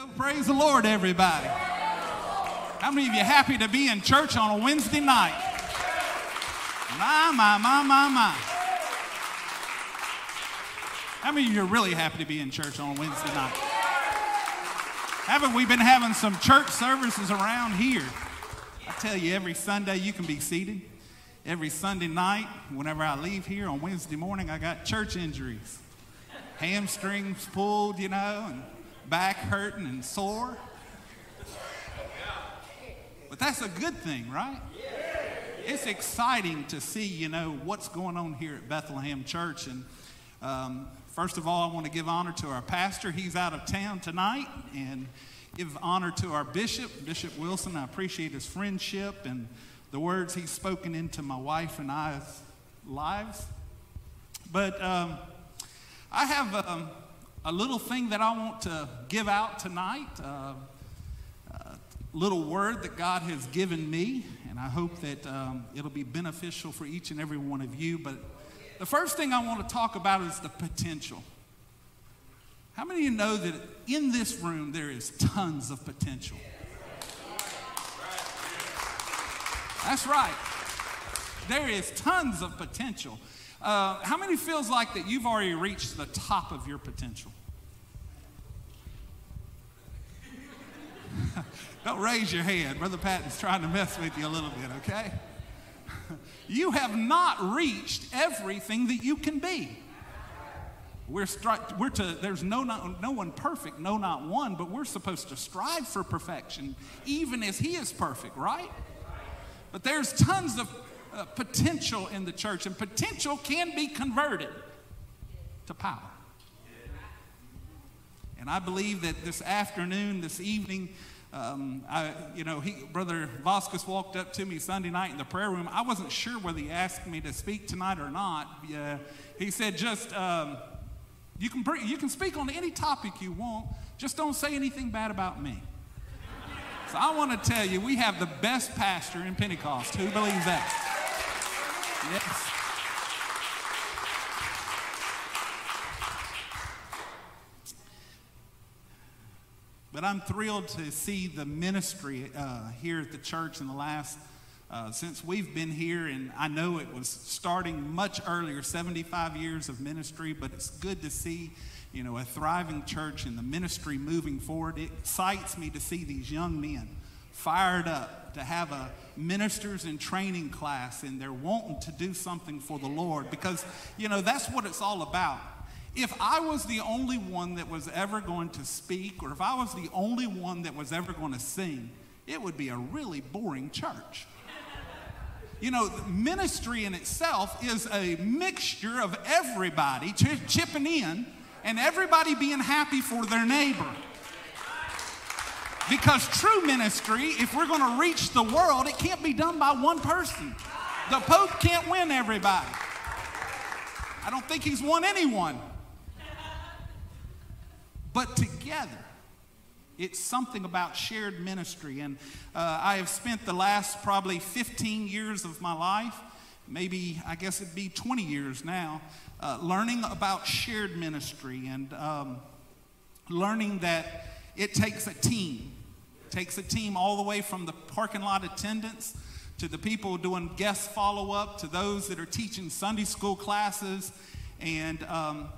Well, praise the Lord, everybody. How many of you happy to be in church on a Wednesday night? My, my, my, my, my. How many of you are really happy to be in church on a Wednesday night? Haven't we been having some church services around here? I tell you, every Sunday you can be seated. Every Sunday night, whenever I leave here on Wednesday morning, I got church injuries. Hamstrings pulled, you know, and back hurting and sore. But that's a good thing, right? It's exciting to see, you know, what's going on here at Bethlehem Church. And um, first of all, I want to give honor to our pastor. He's out of town tonight. And give honor to our bishop, Bishop Wilson. I appreciate his friendship and the words he's spoken into my wife and I's lives. But um, I have um, a little thing that I want to give out tonight, uh, a little word that God has given me, and I hope that um, it'll be beneficial for each and every one of you. But the first thing I want to talk about is the potential. How many of you know that in this room there is tons of potential? That's right. There is tons of potential. Uh, how many feels like that you've already reached the top of your potential? Don't raise your hand. Brother Patton's trying to mess with you a little bit, okay? you have not reached everything that you can be. We're, stri- we're to, there's no, no, no one perfect, no, not one, but we're supposed to strive for perfection, even as He is perfect, right? But there's tons of uh, potential in the church, and potential can be converted to power. And I believe that this afternoon, this evening, um, I, you know, he, Brother Vasquez walked up to me Sunday night in the prayer room. I wasn't sure whether he asked me to speak tonight or not. Uh, he said, just, um, you, can, you can speak on any topic you want, just don't say anything bad about me. So I want to tell you, we have the best pastor in Pentecost. Who believes that? Yes. But I'm thrilled to see the ministry uh, here at the church in the last, uh, since we've been here, and I know it was starting much earlier, 75 years of ministry, but it's good to see, you know, a thriving church and the ministry moving forward. It excites me to see these young men fired up to have a ministers in training class and they're wanting to do something for the Lord because, you know, that's what it's all about. If I was the only one that was ever going to speak, or if I was the only one that was ever going to sing, it would be a really boring church. You know, ministry in itself is a mixture of everybody ch- chipping in and everybody being happy for their neighbor. Because true ministry, if we're going to reach the world, it can't be done by one person. The Pope can't win everybody. I don't think he's won anyone. But together, it's something about shared ministry. And uh, I have spent the last probably 15 years of my life, maybe I guess it'd be 20 years now, uh, learning about shared ministry and um, learning that it takes a team. Takes a team all the way from the parking lot attendants to the people doing guest follow up to those that are teaching Sunday school classes. And um,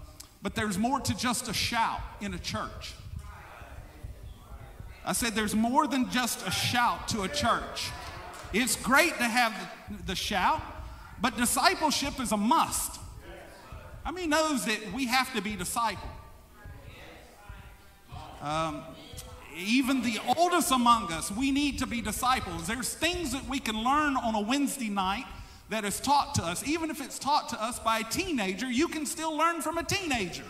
but there's more to just a shout in a church. I said there's more than just a shout to a church. It's great to have the, shout, but discipleship is a must. I mean, knows that we have to be discipled. Um, even the oldest among us, we need to be disciples. There's things that we can learn on a Wednesday night that is taught to us, even if it's taught to us by a teenager, you can still learn from a teenager.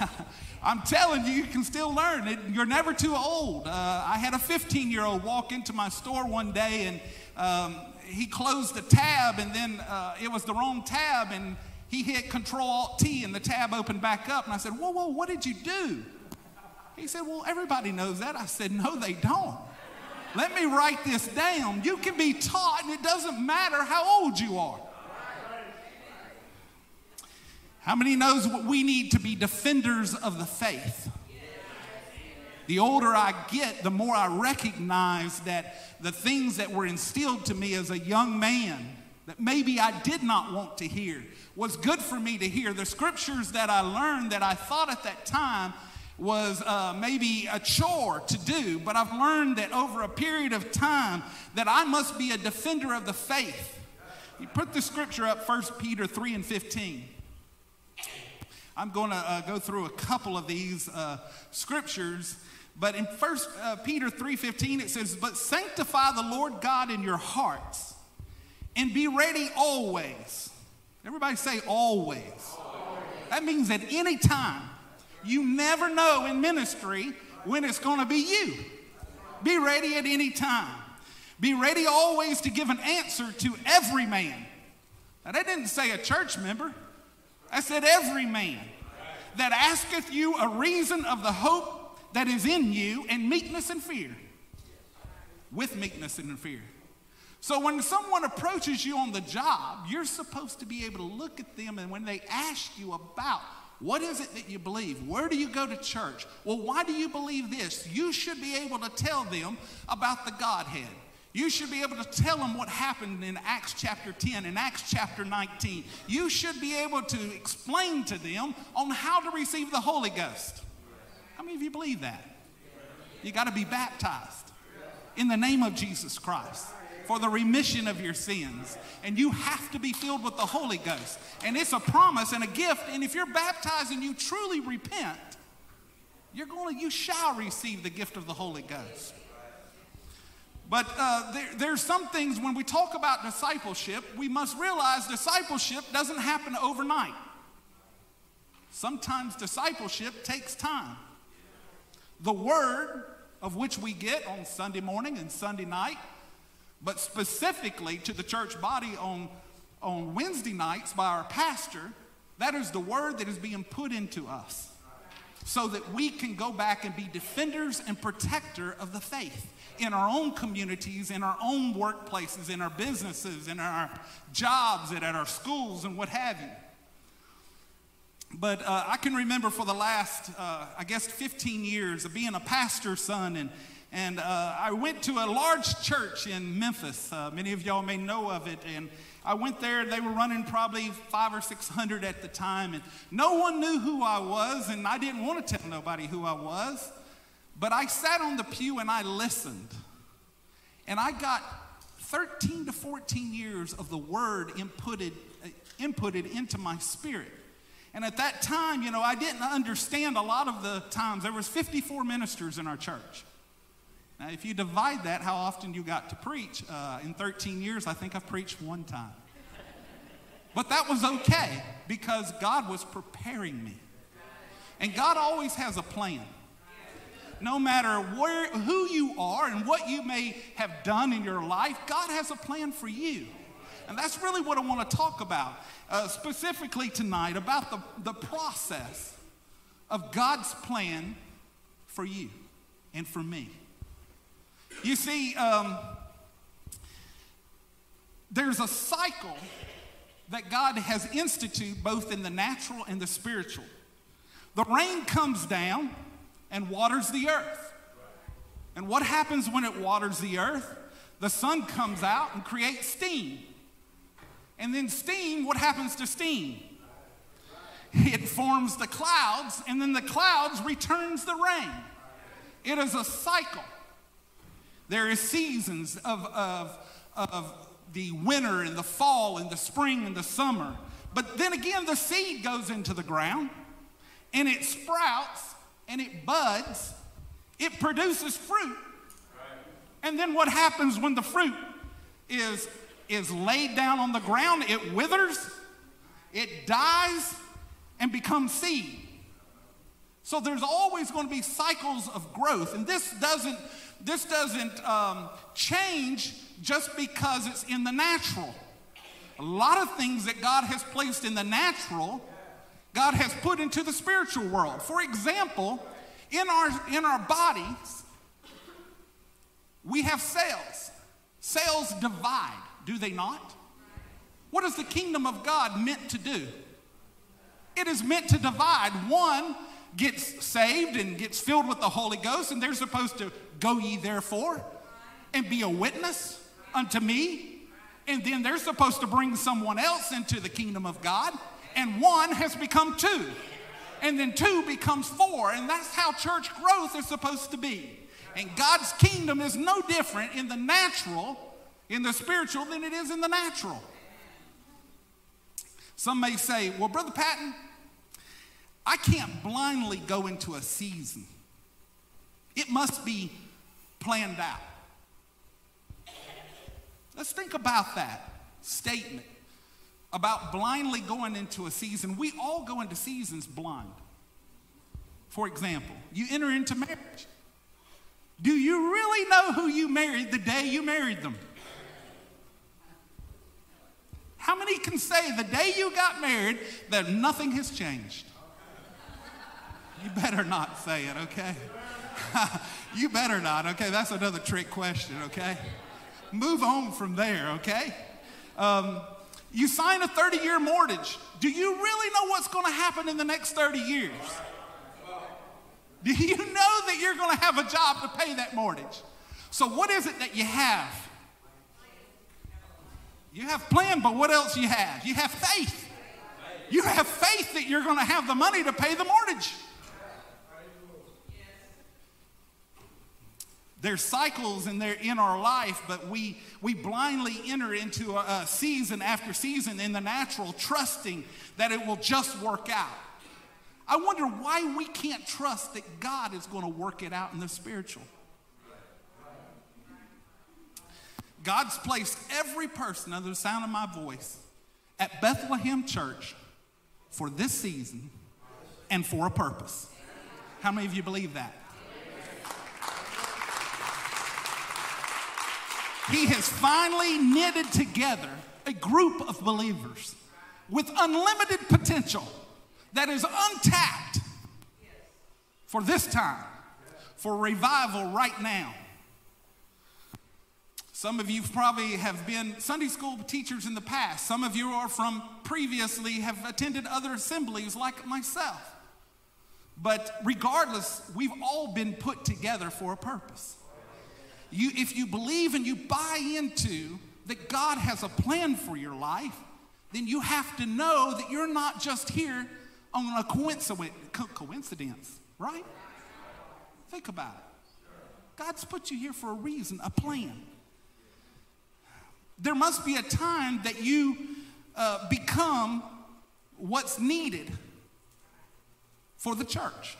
Uh, I'm telling you, you can still learn. It, you're never too old. Uh, I had a 15 year old walk into my store one day and um, he closed the tab and then uh, it was the wrong tab and he hit Control Alt T and the tab opened back up. And I said, Whoa, whoa, what did you do? He said, Well, everybody knows that. I said, No, they don't. Let me write this down. You can be taught, and it doesn't matter how old you are. How many knows what we need to be defenders of the faith? The older I get, the more I recognize that the things that were instilled to me as a young man that maybe I did not want to hear was good for me to hear. The scriptures that I learned that I thought at that time was uh, maybe a chore to do, but I've learned that over a period of time that I must be a defender of the faith. You put the scripture up, 1 Peter 3 and 15. I'm going to uh, go through a couple of these uh, scriptures, but in 1 uh, Peter 3:15 it says, "But sanctify the Lord God in your hearts, and be ready always." Everybody say always. always. That means at any time you never know in ministry when it's going to be you. Be ready at any time. Be ready always to give an answer to every man. Now, that didn't say a church member, I said every man that asketh you a reason of the hope that is in you and meekness and fear. With meekness and fear. So when someone approaches you on the job, you're supposed to be able to look at them and when they ask you about what is it that you believe? Where do you go to church? Well, why do you believe this? You should be able to tell them about the Godhead. You should be able to tell them what happened in Acts chapter 10 and Acts chapter 19. You should be able to explain to them on how to receive the Holy Ghost. How many of you believe that? You got to be baptized in the name of Jesus Christ for the remission of your sins. And you have to be filled with the Holy Ghost. And it's a promise and a gift. And if you're baptized and you truly repent, you're going to, you shall receive the gift of the Holy Ghost. But uh, there, there's some things when we talk about discipleship, we must realize discipleship doesn't happen overnight. Sometimes discipleship takes time. The word of which we get on Sunday morning and Sunday night but specifically to the church body on, on Wednesday nights by our pastor, that is the word that is being put into us so that we can go back and be defenders and protector of the faith in our own communities, in our own workplaces, in our businesses, in our jobs, and at our schools, and what have you. But uh, I can remember for the last, uh, I guess, 15 years of being a pastor's son and, and uh, I went to a large church in Memphis. Uh, many of y'all may know of it. And I went there. They were running probably five or six hundred at the time. And no one knew who I was. And I didn't want to tell nobody who I was. But I sat on the pew and I listened. And I got 13 to 14 years of the word inputted, uh, inputted into my spirit. And at that time, you know, I didn't understand a lot of the times. There was 54 ministers in our church. Now, if you divide that, how often you got to preach? Uh, in 13 years, I think I've preached one time. But that was okay because God was preparing me. And God always has a plan. No matter where, who you are and what you may have done in your life, God has a plan for you. And that's really what I want to talk about, uh, specifically tonight, about the, the process of God's plan for you and for me. You see, um, there's a cycle that God has instituted both in the natural and the spiritual. The rain comes down and waters the earth. And what happens when it waters the earth? The sun comes out and creates steam. And then steam, what happens to steam? It forms the clouds, and then the clouds returns the rain. It is a cycle. There is seasons of, of, of the winter and the fall and the spring and the summer. But then again, the seed goes into the ground and it sprouts and it buds, it produces fruit. And then what happens when the fruit is, is laid down on the ground? It withers, it dies, and becomes seed. So there's always going to be cycles of growth. And this doesn't this doesn't um, change just because it's in the natural. A lot of things that God has placed in the natural, God has put into the spiritual world. For example, in our, in our bodies, we have cells. Cells divide, do they not? What is the kingdom of God meant to do? It is meant to divide. One, gets saved and gets filled with the Holy Ghost, and they're supposed to go ye therefore and be a witness unto me. And then they're supposed to bring someone else into the kingdom of God, and one has become two. And then two becomes four, and that's how church growth is supposed to be. And God's kingdom is no different in the natural, in the spiritual, than it is in the natural. Some may say, well, Brother Patton, I can't blindly go into a season. It must be planned out. Let's think about that statement about blindly going into a season. We all go into seasons blind. For example, you enter into marriage. Do you really know who you married the day you married them? How many can say the day you got married that nothing has changed? You better not say it, okay? you better not, okay? That's another trick question, okay? Move on from there, okay? Um, you sign a 30 year mortgage. Do you really know what's going to happen in the next 30 years? Do you know that you're going to have a job to pay that mortgage? So, what is it that you have? You have plan, but what else you have? You have faith. You have faith that you're going to have the money to pay the mortgage. There's cycles in, there, in our life, but we, we blindly enter into a, a season after season in the natural, trusting that it will just work out. I wonder why we can't trust that God is going to work it out in the spiritual. God's placed every person under the sound of my voice at Bethlehem Church for this season and for a purpose. How many of you believe that? He has finally knitted together a group of believers with unlimited potential that is untapped for this time, for revival right now. Some of you probably have been Sunday school teachers in the past. Some of you are from previously have attended other assemblies like myself. But regardless, we've all been put together for a purpose. You, if you believe and you buy into that God has a plan for your life, then you have to know that you're not just here on a coincidence, coincidence right? Think about it. God's put you here for a reason, a plan. There must be a time that you uh, become what's needed for the church.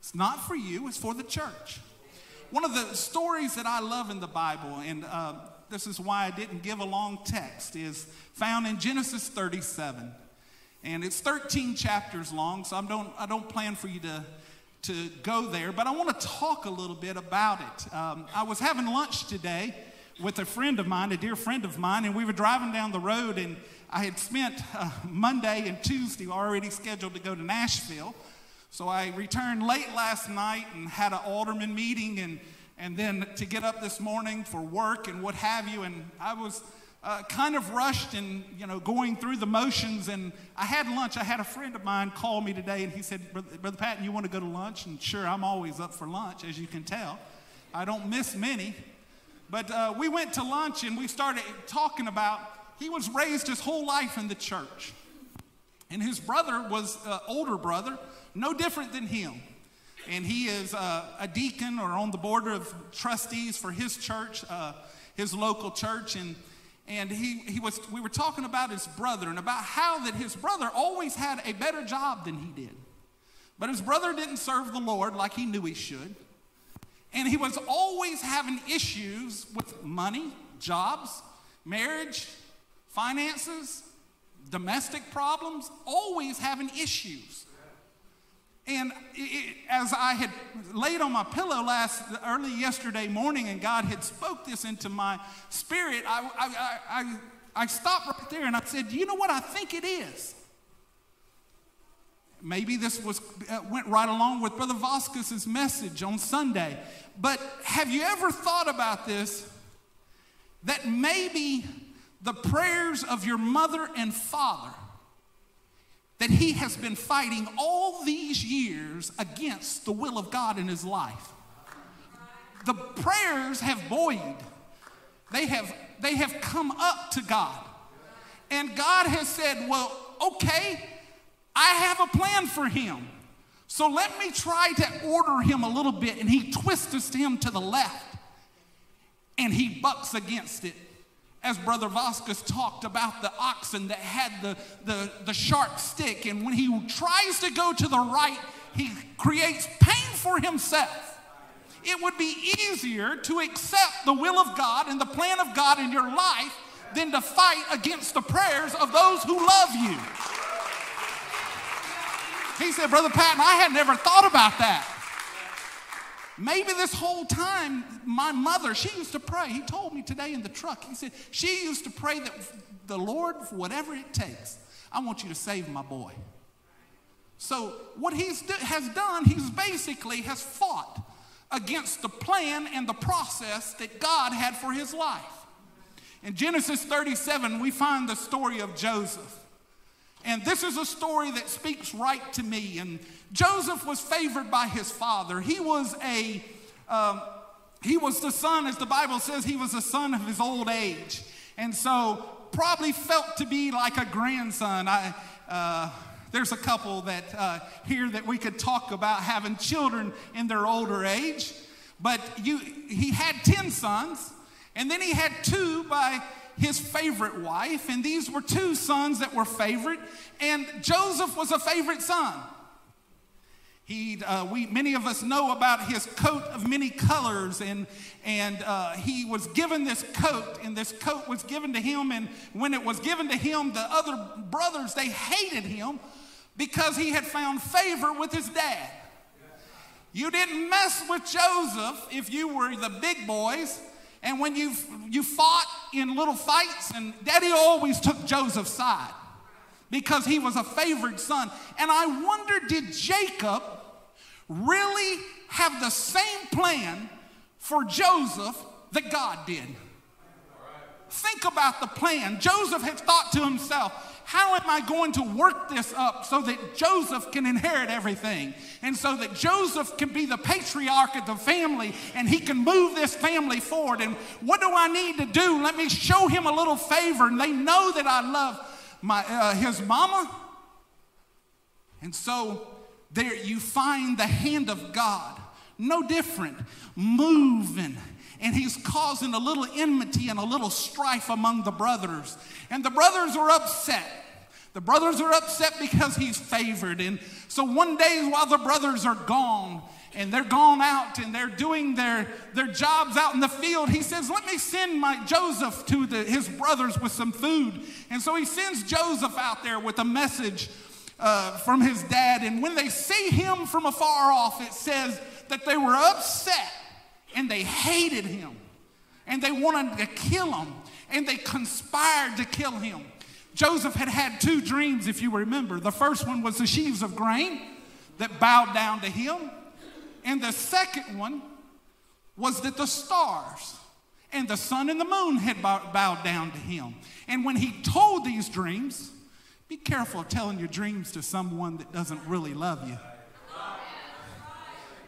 It's not for you, it's for the church. One of the stories that I love in the Bible, and uh, this is why I didn't give a long text, is found in Genesis 37. And it's 13 chapters long, so I don't, I don't plan for you to, to go there, but I want to talk a little bit about it. Um, I was having lunch today with a friend of mine, a dear friend of mine, and we were driving down the road, and I had spent uh, Monday and Tuesday already scheduled to go to Nashville. So I returned late last night and had an alderman meeting, and, and then to get up this morning for work and what have you. And I was uh, kind of rushed and you know going through the motions. And I had lunch. I had a friend of mine call me today, and he said, "Brother Patton, you want to go to lunch?" And sure, I'm always up for lunch, as you can tell. I don't miss many. But uh, we went to lunch and we started talking about he was raised his whole life in the church. And his brother was an older brother, no different than him. And he is uh, a deacon or on the board of trustees for his church, uh, his local church. And, and he, he was, we were talking about his brother and about how that his brother always had a better job than he did. But his brother didn't serve the Lord like he knew he should. And he was always having issues with money, jobs, marriage, finances, domestic problems, always having issues. And it, as I had laid on my pillow last early yesterday morning, and God had spoke this into my spirit, I, I, I, I stopped right there and I said, "Do you know what I think it is?" Maybe this was uh, went right along with Brother Vasquez's message on Sunday. But have you ever thought about this? That maybe the prayers of your mother and father that he has been fighting all these years against the will of God in his life. The prayers have buoyed. They have, they have come up to God. And God has said, Well, okay, I have a plan for him. So let me try to order him a little bit. And he twists him to the left and he bucks against it. As Brother Vasquez talked about the oxen that had the, the, the sharp stick, and when he tries to go to the right, he creates pain for himself. It would be easier to accept the will of God and the plan of God in your life than to fight against the prayers of those who love you. He said, Brother Patton, I had never thought about that. Maybe this whole time, my mother, she used to pray. He told me today in the truck, he said, she used to pray that the Lord, for whatever it takes, I want you to save my boy. So what he has done, he's basically has fought against the plan and the process that God had for his life. In Genesis 37, we find the story of Joseph. And this is a story that speaks right to me. And Joseph was favored by his father. He was a um, he was the son, as the Bible says, he was the son of his old age, and so probably felt to be like a grandson. I. Uh, there's a couple that uh, here that we could talk about having children in their older age, but you, he had 10 sons, and then he had two by his favorite wife, and these were two sons that were favorite, and Joseph was a favorite son. He, uh, we, many of us know about his coat of many colors, and, and uh, he was given this coat, and this coat was given to him. And when it was given to him, the other brothers they hated him because he had found favor with his dad. You didn't mess with Joseph if you were the big boys. And when you, you fought in little fights, and daddy always took Joseph's side because he was a favored son. And I wonder did Jacob really have the same plan for Joseph that God did? Think about the plan. Joseph had thought to himself, how am I going to work this up so that Joseph can inherit everything? And so that Joseph can be the patriarch of the family and he can move this family forward. And what do I need to do? Let me show him a little favor. And they know that I love my, uh, his mama. And so there you find the hand of God, no different, moving and he's causing a little enmity and a little strife among the brothers. And the brothers are upset. The brothers are upset because he's favored. And so one day while the brothers are gone, and they're gone out and they're doing their, their jobs out in the field, he says, Let me send my Joseph to the, his brothers with some food. And so he sends Joseph out there with a message uh, from his dad. And when they see him from afar off, it says that they were upset and they hated him and they wanted to kill him and they conspired to kill him. Joseph had had two dreams, if you remember. The first one was the sheaves of grain that bowed down to him, and the second one was that the stars and the sun and the moon had bowed down to him. And when he told these dreams, be careful telling your dreams to someone that doesn't really love you.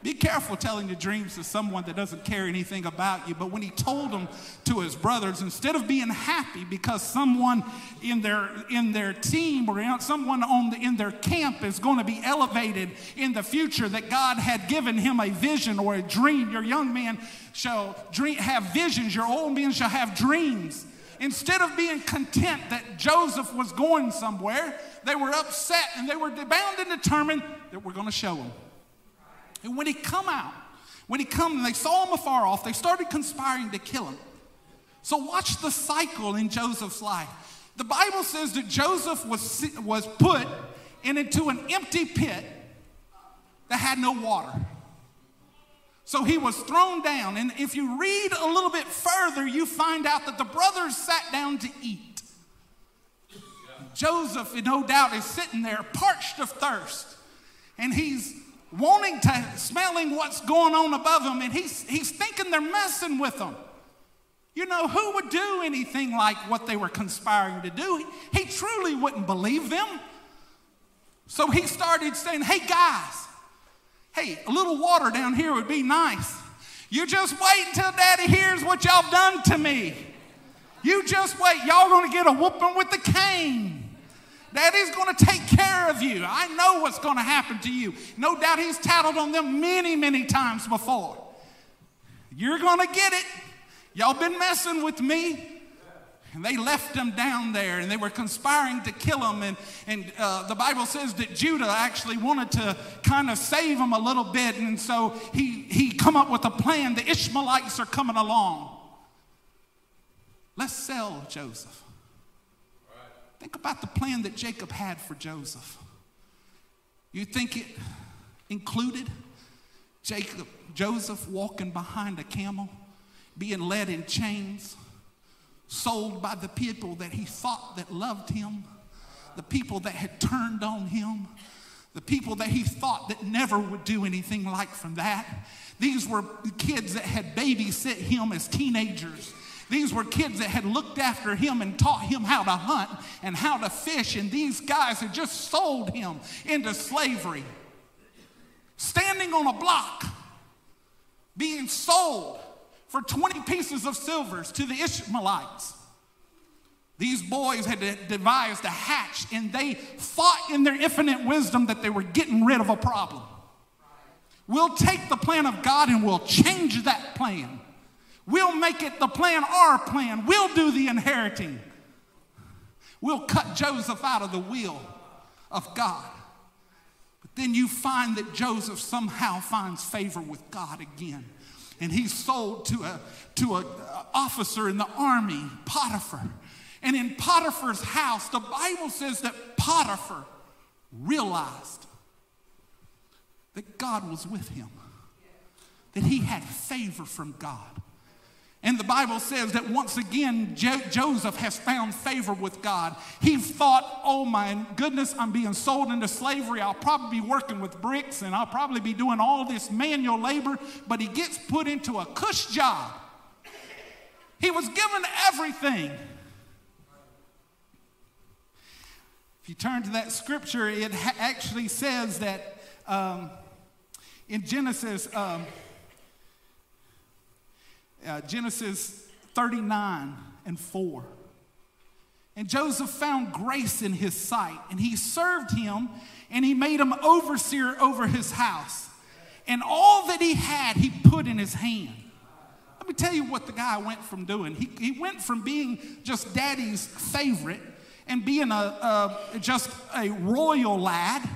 Be careful telling your dreams to someone that doesn't care anything about you. But when he told them to his brothers, instead of being happy because someone in their in their team or someone on the, in their camp is going to be elevated in the future, that God had given him a vision or a dream. Your young man shall dream, have visions. Your old men shall have dreams. Instead of being content that Joseph was going somewhere, they were upset and they were bound and determined that we're going to show him. And when he come out, when he come, they saw him afar off, they started conspiring to kill him. So watch the cycle in Joseph's life. The Bible says that Joseph was, was put in, into an empty pit that had no water. So he was thrown down. And if you read a little bit further, you find out that the brothers sat down to eat. Joseph, no doubt, is sitting there parched of thirst. And he's wanting to, smelling what's going on above him, and he's, he's thinking they're messing with him. You know, who would do anything like what they were conspiring to do? He, he truly wouldn't believe them. So he started saying, Hey guys, hey, a little water down here would be nice. You just wait until daddy hears what y'all done to me. You just wait. Y'all gonna get a whooping with the cane. Daddy's going to take care of you. I know what's going to happen to you. No doubt he's tattled on them many, many times before. You're going to get it. Y'all been messing with me. And they left him down there and they were conspiring to kill him. And, and uh, the Bible says that Judah actually wanted to kind of save him a little bit. And so he, he come up with a plan. The Ishmaelites are coming along. Let's sell Joseph. Think about the plan that Jacob had for Joseph. You think it included Jacob, Joseph walking behind a camel, being led in chains, sold by the people that he thought that loved him, the people that had turned on him, the people that he thought that never would do anything like from that. These were the kids that had babysit him as teenagers these were kids that had looked after him and taught him how to hunt and how to fish, and these guys had just sold him into slavery. Standing on a block, being sold for 20 pieces of silvers to the Ishmaelites. These boys had devised a hatch and they thought in their infinite wisdom that they were getting rid of a problem. We'll take the plan of God and we'll change that plan. We'll make it the plan our plan. We'll do the inheriting. We'll cut Joseph out of the will of God. But then you find that Joseph somehow finds favor with God again. And he's sold to a to an officer in the army, Potiphar. And in Potiphar's house, the Bible says that Potiphar realized that God was with him, that he had favor from God. And the Bible says that once again, jo- Joseph has found favor with God. He thought, oh my goodness, I'm being sold into slavery. I'll probably be working with bricks and I'll probably be doing all this manual labor. But he gets put into a cush job. He was given everything. If you turn to that scripture, it ha- actually says that um, in Genesis. Um, uh, Genesis 39 and 4. And Joseph found grace in his sight, and he served him, and he made him overseer over his house. And all that he had, he put in his hand. Let me tell you what the guy went from doing. He, he went from being just daddy's favorite and being a, a just a royal lad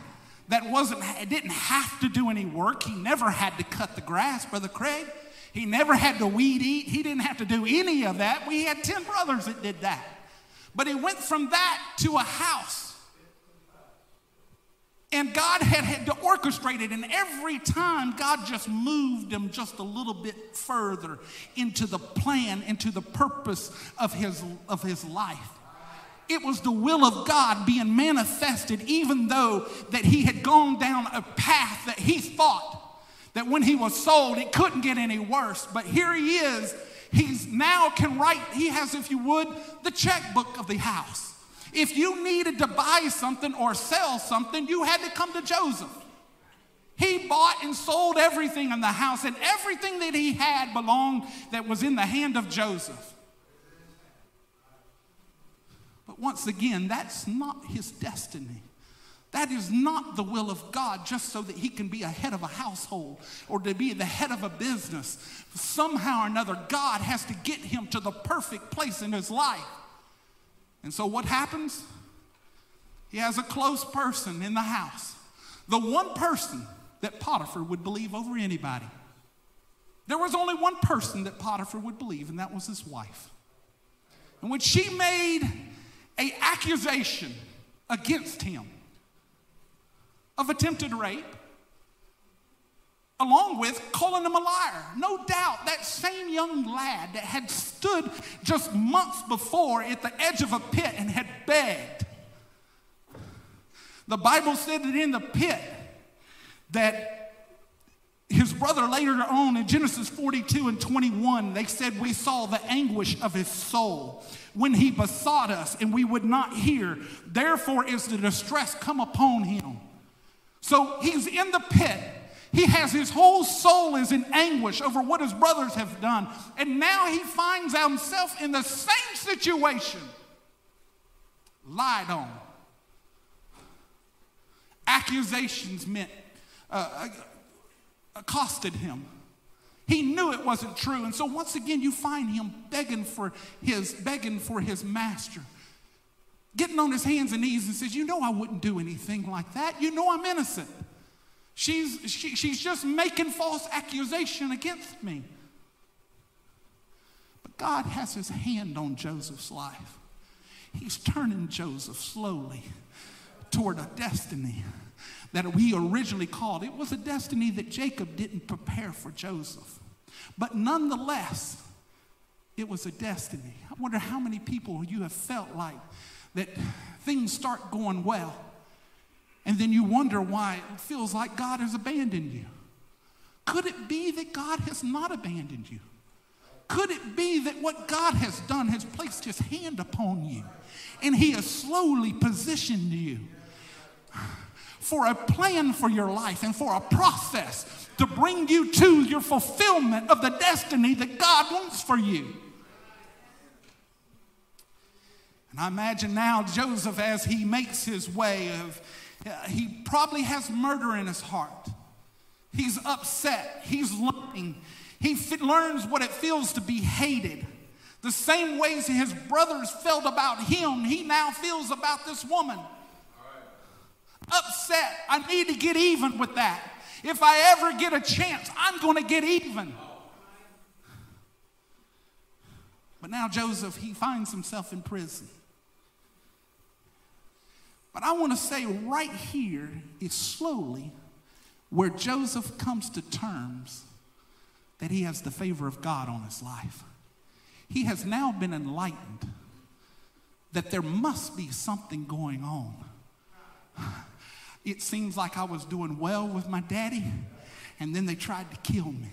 that wasn't didn't have to do any work. He never had to cut the grass, Brother Craig. He never had to weed eat. He didn't have to do any of that. We had 10 brothers that did that. But he went from that to a house. And God had, had to orchestrate it. And every time, God just moved him just a little bit further into the plan, into the purpose of his, of his life. It was the will of God being manifested, even though that he had gone down a path that he thought that when he was sold, it couldn't get any worse. But here he is. He's now can write, he has, if you would, the checkbook of the house. If you needed to buy something or sell something, you had to come to Joseph. He bought and sold everything in the house, and everything that he had belonged that was in the hand of Joseph. But once again, that's not his destiny. That is not the will of God just so that he can be a head of a household or to be the head of a business. Somehow or another, God has to get him to the perfect place in his life. And so what happens? He has a close person in the house, the one person that Potiphar would believe over anybody. There was only one person that Potiphar would believe, and that was his wife. And when she made a accusation against him, of attempted rape, along with calling him a liar. No doubt that same young lad that had stood just months before at the edge of a pit and had begged. The Bible said that in the pit that his brother later on in Genesis 42 and 21, they said, We saw the anguish of his soul when he besought us and we would not hear. Therefore is the distress come upon him. So he's in the pit. He has his whole soul is in anguish over what his brothers have done. And now he finds himself in the same situation. Lied on. Accusations meant, uh, accosted him. He knew it wasn't true. And so once again, you find him begging for his, begging for his master. Getting on his hands and knees and says, You know, I wouldn't do anything like that. You know, I'm innocent. She's, she, she's just making false accusation against me. But God has his hand on Joseph's life. He's turning Joseph slowly toward a destiny that we originally called. It was a destiny that Jacob didn't prepare for Joseph. But nonetheless, it was a destiny. I wonder how many people you have felt like that things start going well, and then you wonder why it feels like God has abandoned you. Could it be that God has not abandoned you? Could it be that what God has done has placed his hand upon you and he has slowly positioned you for a plan for your life and for a process to bring you to your fulfillment of the destiny that God wants for you. And I imagine now Joseph, as he makes his way of, uh, he probably has murder in his heart. He's upset. He's learning. He f- learns what it feels to be hated. The same ways his brothers felt about him, he now feels about this woman. Upset. I need to get even with that. If I ever get a chance, I'm going to get even. But now Joseph, he finds himself in prison. But I want to say right here is slowly where Joseph comes to terms that he has the favor of God on his life. He has now been enlightened that there must be something going on. It seems like I was doing well with my daddy, and then they tried to kill me.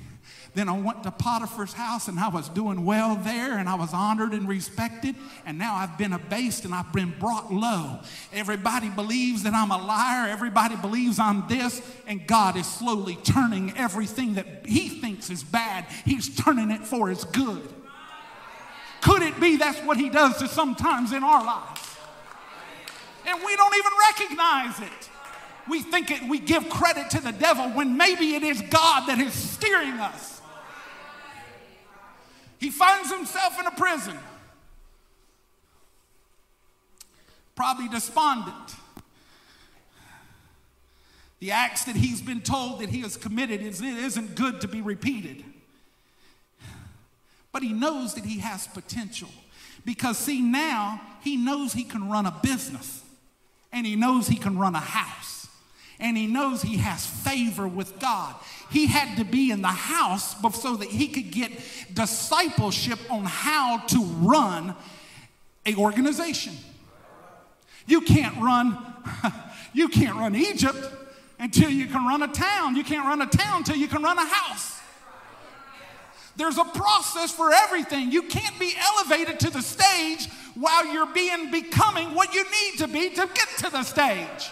Then I went to Potiphar's house and I was doing well there and I was honored and respected. And now I've been abased and I've been brought low. Everybody believes that I'm a liar. Everybody believes I'm this. And God is slowly turning everything that He thinks is bad, He's turning it for His good. Could it be that's what He does to sometimes in our lives? And we don't even recognize it we think it, we give credit to the devil when maybe it is God that is steering us. He finds himself in a prison, probably despondent. The acts that he's been told that he has committed is, it isn't good to be repeated. But he knows that he has potential. Because, see, now he knows he can run a business and he knows he can run a house and he knows he has favor with God. He had to be in the house so that he could get discipleship on how to run a organization. You can't run you can't run Egypt until you can run a town. You can't run a town until you can run a house. There's a process for everything. You can't be elevated to the stage while you're being becoming what you need to be to get to the stage.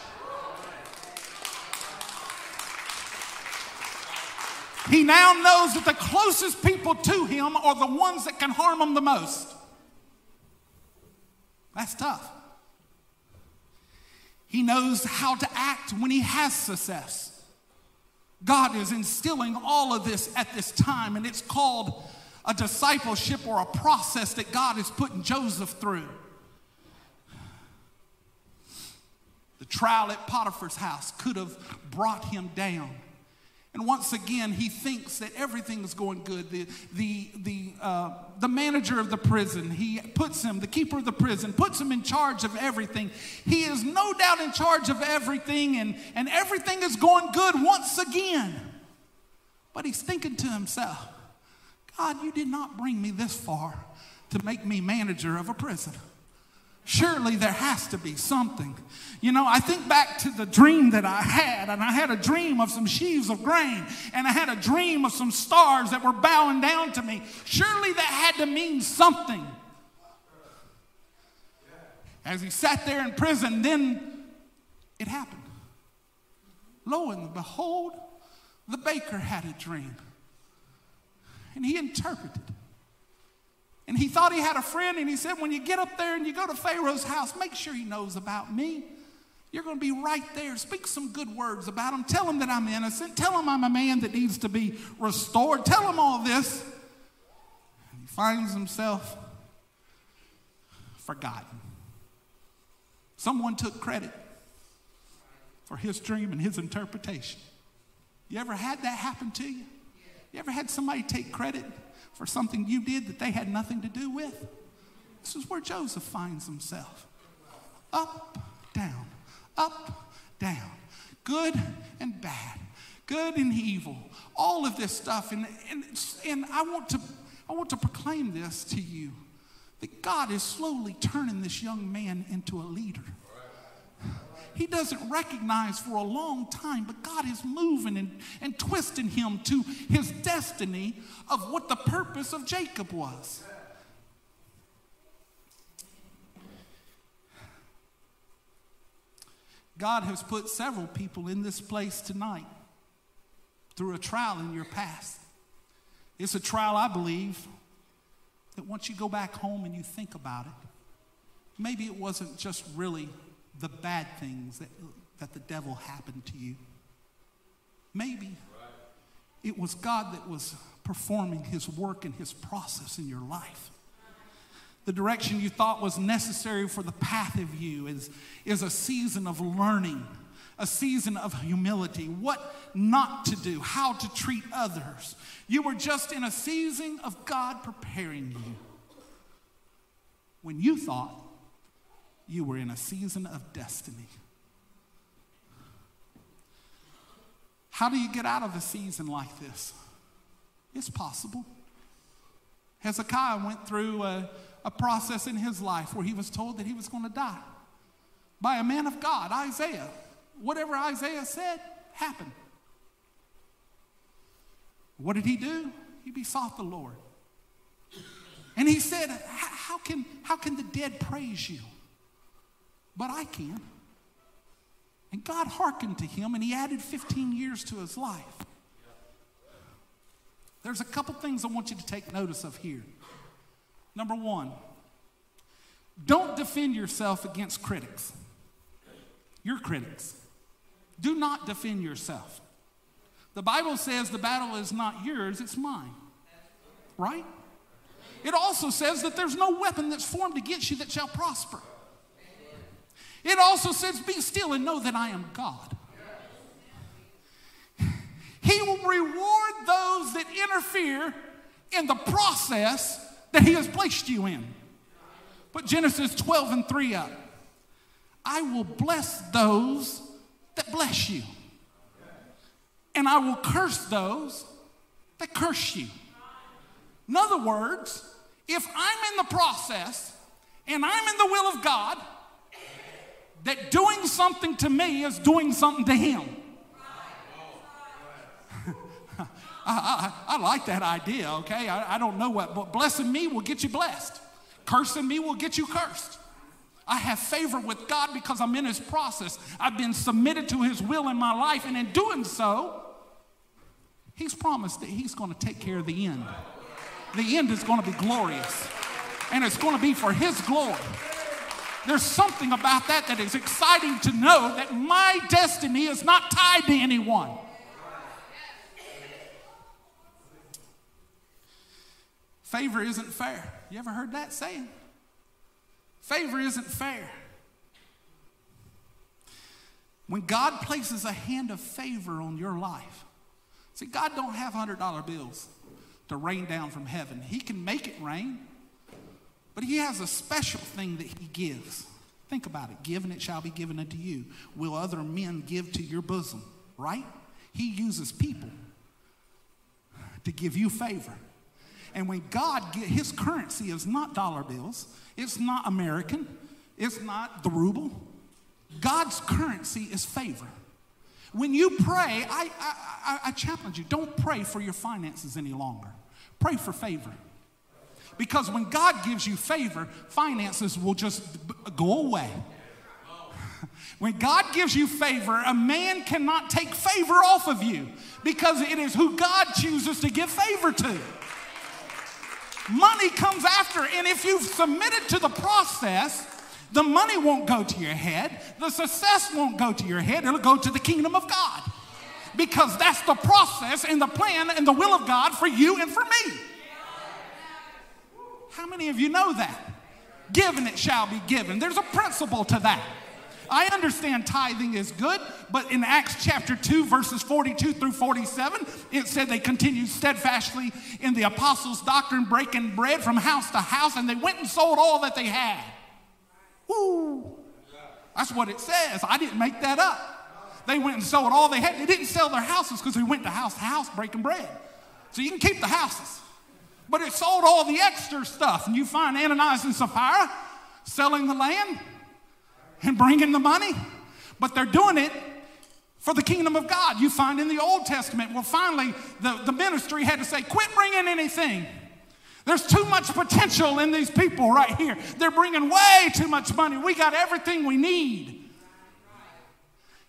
He now knows that the closest people to him are the ones that can harm him the most. That's tough. He knows how to act when he has success. God is instilling all of this at this time, and it's called a discipleship or a process that God is putting Joseph through. The trial at Potiphar's house could have brought him down. And once again, he thinks that everything is going good. The, the, the, uh, the manager of the prison, he puts him, the keeper of the prison, puts him in charge of everything. He is no doubt in charge of everything, and, and everything is going good once again. But he's thinking to himself, God, you did not bring me this far to make me manager of a prison. Surely there has to be something. You know, I think back to the dream that I had, and I had a dream of some sheaves of grain, and I had a dream of some stars that were bowing down to me. Surely that had to mean something. As he sat there in prison, then it happened. Lo and behold, the baker had a dream, and he interpreted. And he thought he had a friend, and he said, When you get up there and you go to Pharaoh's house, make sure he knows about me. You're going to be right there. Speak some good words about him. Tell him that I'm innocent. Tell him I'm a man that needs to be restored. Tell him all this. And he finds himself forgotten. Someone took credit for his dream and his interpretation. You ever had that happen to you? You ever had somebody take credit for something you did that they had nothing to do with? This is where Joseph finds himself. Up, down, up, down, good and bad, good and evil, all of this stuff. And, and, and I, want to, I want to proclaim this to you that God is slowly turning this young man into a leader he doesn't recognize for a long time, but God is moving and, and twisting him to his destiny of what the purpose of Jacob was. God has put several people in this place tonight through a trial in your past. It's a trial, I believe, that once you go back home and you think about it, maybe it wasn't just really the bad things that, that the devil happened to you. Maybe it was God that was performing his work and his process in your life. The direction you thought was necessary for the path of you is, is a season of learning, a season of humility, what not to do, how to treat others. You were just in a season of God preparing you when you thought you were in a season of destiny. How do you get out of a season like this? It's possible. Hezekiah went through a, a process in his life where he was told that he was going to die by a man of God, Isaiah. Whatever Isaiah said happened. What did he do? He besought the Lord. And he said, How can, how can the dead praise you? But I can. And God hearkened to him and he added 15 years to his life. There's a couple things I want you to take notice of here. Number one, don't defend yourself against critics. Your critics. Do not defend yourself. The Bible says the battle is not yours, it's mine. Right? It also says that there's no weapon that's formed against you that shall prosper. It also says, Be still and know that I am God. He will reward those that interfere in the process that He has placed you in. Put Genesis 12 and 3 up. I will bless those that bless you, and I will curse those that curse you. In other words, if I'm in the process and I'm in the will of God, that doing something to me is doing something to him. I, I, I, like that idea, okay? I, I don't know what, but blessing me will get you blessed. Cursing me will get you cursed. I have favor with God because I'm in His process. I've been submitted to His will in my life, and in doing so, He's promised that He's going to take care of the end. The end is going to be glorious, and it's going to be for His glory. There's something about that that is exciting to know that my destiny is not tied to anyone. Favor isn't fair. You ever heard that saying? Favor isn't fair. When God places a hand of favor on your life, see, God don't have $100 bills to rain down from heaven. He can make it rain. But he has a special thing that he gives. Think about it. Given it shall be given unto you. Will other men give to your bosom? Right? He uses people to give you favor. And when God, his currency is not dollar bills, it's not American, It's not the ruble. God's currency is favor. When you pray, I, I, I, challenge you don't pray for your finances any longer. Pray for favor. Because when God gives you favor, finances will just go away. When God gives you favor, a man cannot take favor off of you because it is who God chooses to give favor to. Money comes after, and if you've submitted to the process, the money won't go to your head, the success won't go to your head, it'll go to the kingdom of God. Because that's the process and the plan and the will of God for you and for me. How many of you know that? Given it shall be given. There's a principle to that. I understand tithing is good, but in Acts chapter 2, verses 42 through 47, it said they continued steadfastly in the apostles' doctrine, breaking bread from house to house, and they went and sold all that they had. Woo! That's what it says. I didn't make that up. They went and sold all they had. They didn't sell their houses because they went to house to house breaking bread. So you can keep the houses. But it sold all the extra stuff. And you find Ananias and Sapphira selling the land and bringing the money. But they're doing it for the kingdom of God. You find in the Old Testament, well, finally, the, the ministry had to say, quit bringing anything. There's too much potential in these people right here. They're bringing way too much money. We got everything we need.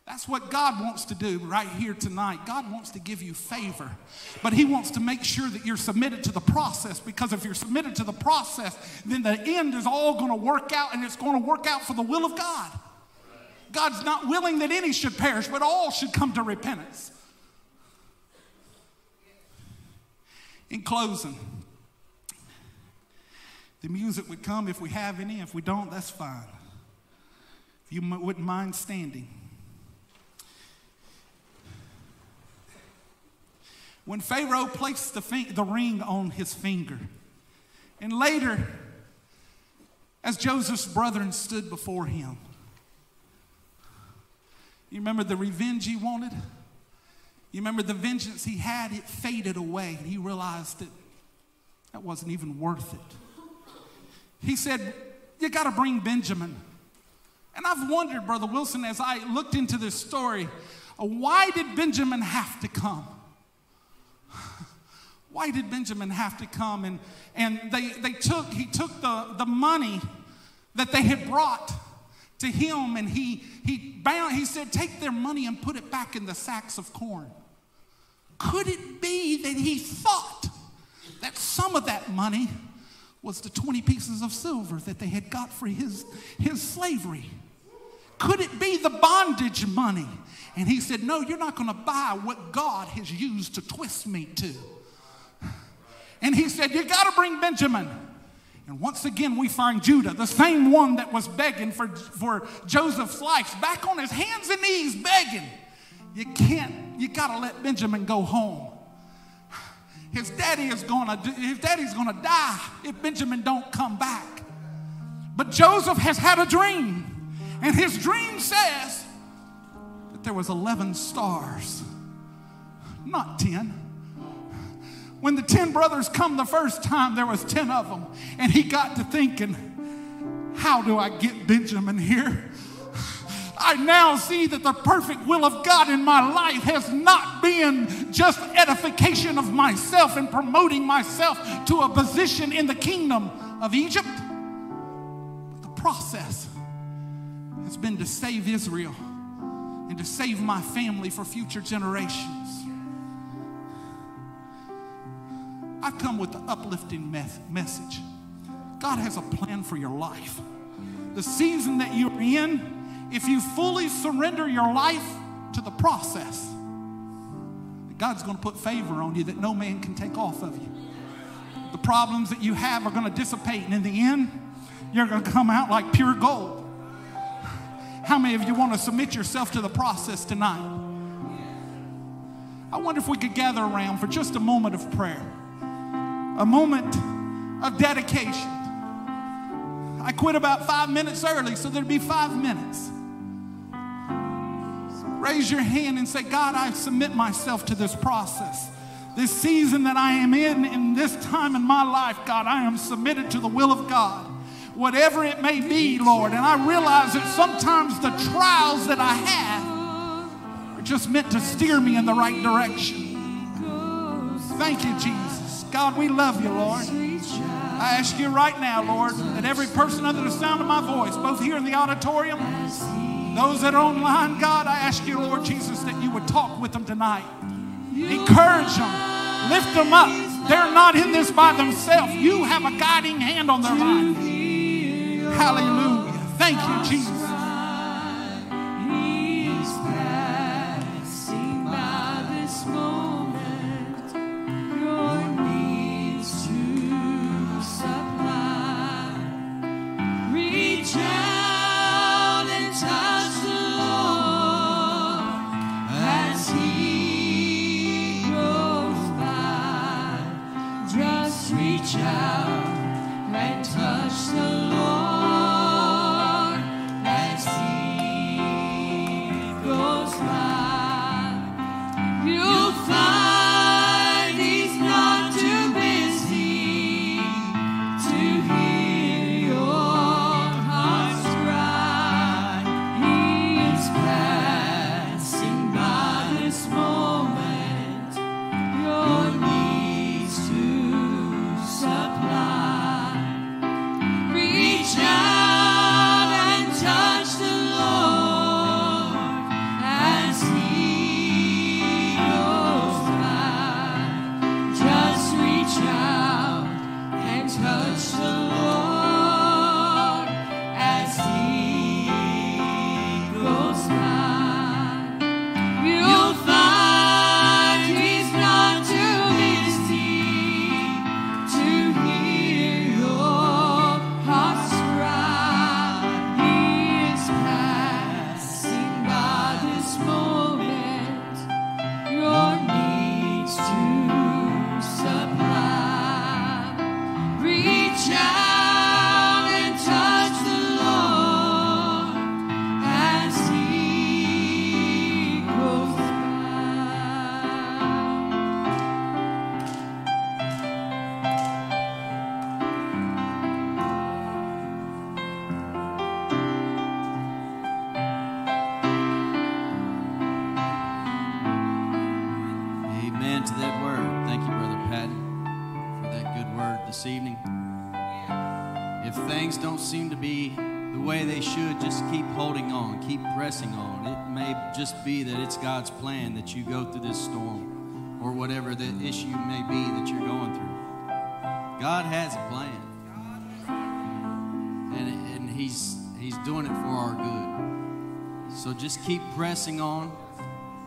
That's what God wants to do right here tonight. God wants to give you favor, but He wants to make sure that you're submitted to the process because if you're submitted to the process, then the end is all going to work out and it's going to work out for the will of God. God's not willing that any should perish, but all should come to repentance. In closing, the music would come if we have any. If we don't, that's fine. If you wouldn't mind standing. When Pharaoh placed the, the ring on his finger, and later, as Joseph's brethren stood before him, you remember the revenge he wanted? You remember the vengeance he had? It faded away, and he realized that that wasn't even worth it. He said, You got to bring Benjamin. And I've wondered, Brother Wilson, as I looked into this story, why did Benjamin have to come? Why did Benjamin have to come? And, and they, they took, he took the, the money that they had brought to him and he, he bound, he said, take their money and put it back in the sacks of corn. Could it be that he thought that some of that money was the 20 pieces of silver that they had got for his, his slavery. Could it be the bondage money? And he said, No, you're not going to buy what God has used to twist me to. And he said, You got to bring Benjamin. And once again, we find Judah, the same one that was begging for, for Joseph's life, back on his hands and knees begging. You can't, you got to let Benjamin go home. His daddy is gonna his daddy's gonna die if Benjamin don't come back. But Joseph has had a dream, and his dream says that there was 11 stars, not 10 when the 10 brothers come the first time there was 10 of them and he got to thinking how do i get benjamin here I now see that the perfect will of God in my life has not been just edification of myself and promoting myself to a position in the kingdom of Egypt. But the process has been to save Israel and to save my family for future generations. I come with the uplifting message. God has a plan for your life. The season that you're in, if you fully surrender your life to the process, God's going to put favor on you that no man can take off of you. The problems that you have are going to dissipate, and in the end, you're going to come out like pure gold. How many of you want to submit yourself to the process tonight? I wonder if we could gather around for just a moment of prayer, a moment of dedication. I quit about five minutes early, so there'd be five minutes. Raise your hand and say, God, I submit myself to this process. This season that I am in, in this time in my life, God, I am submitted to the will of God. whatever it may be, Lord. And I realize that sometimes the trials that I have are just meant to steer me in the right direction. Thank you, Jesus. God, we love you, Lord. I ask you right now, Lord, that every person under the sound of my voice, both here in the auditorium, those that are online, God, I ask you, Lord Jesus, that you would talk with them tonight. Encourage them, lift them up. They're not in this by themselves. You have a guiding hand on their life. Hallelujah. Thank you, Jesus. Just keep holding on, keep pressing on. It may just be that it's God's plan that you go through this storm or whatever the issue may be that you're going through. God has a plan. And, and he's, he's doing it for our good. So just keep pressing on.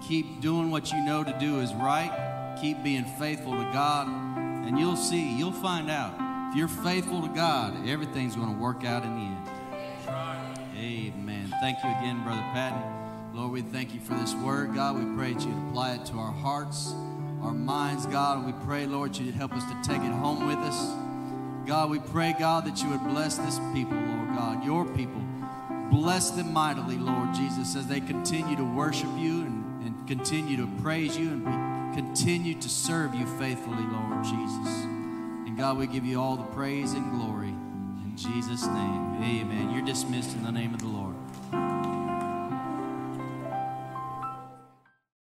Keep doing what you know to do is right. Keep being faithful to God. And you'll see, you'll find out. If you're faithful to God, everything's going to work out in the end. Thank you again, Brother Patton. Lord, we thank you for this word, God. We pray that you'd apply it to our hearts, our minds, God. And we pray, Lord, you'd help us to take it home with us. God, we pray, God, that you would bless this people, Lord God, your people. Bless them mightily, Lord Jesus, as they continue to worship you and, and continue to praise you and continue to serve you faithfully, Lord Jesus. And God, we give you all the praise and glory. In Jesus' name, amen. You're dismissed in the name of the Lord.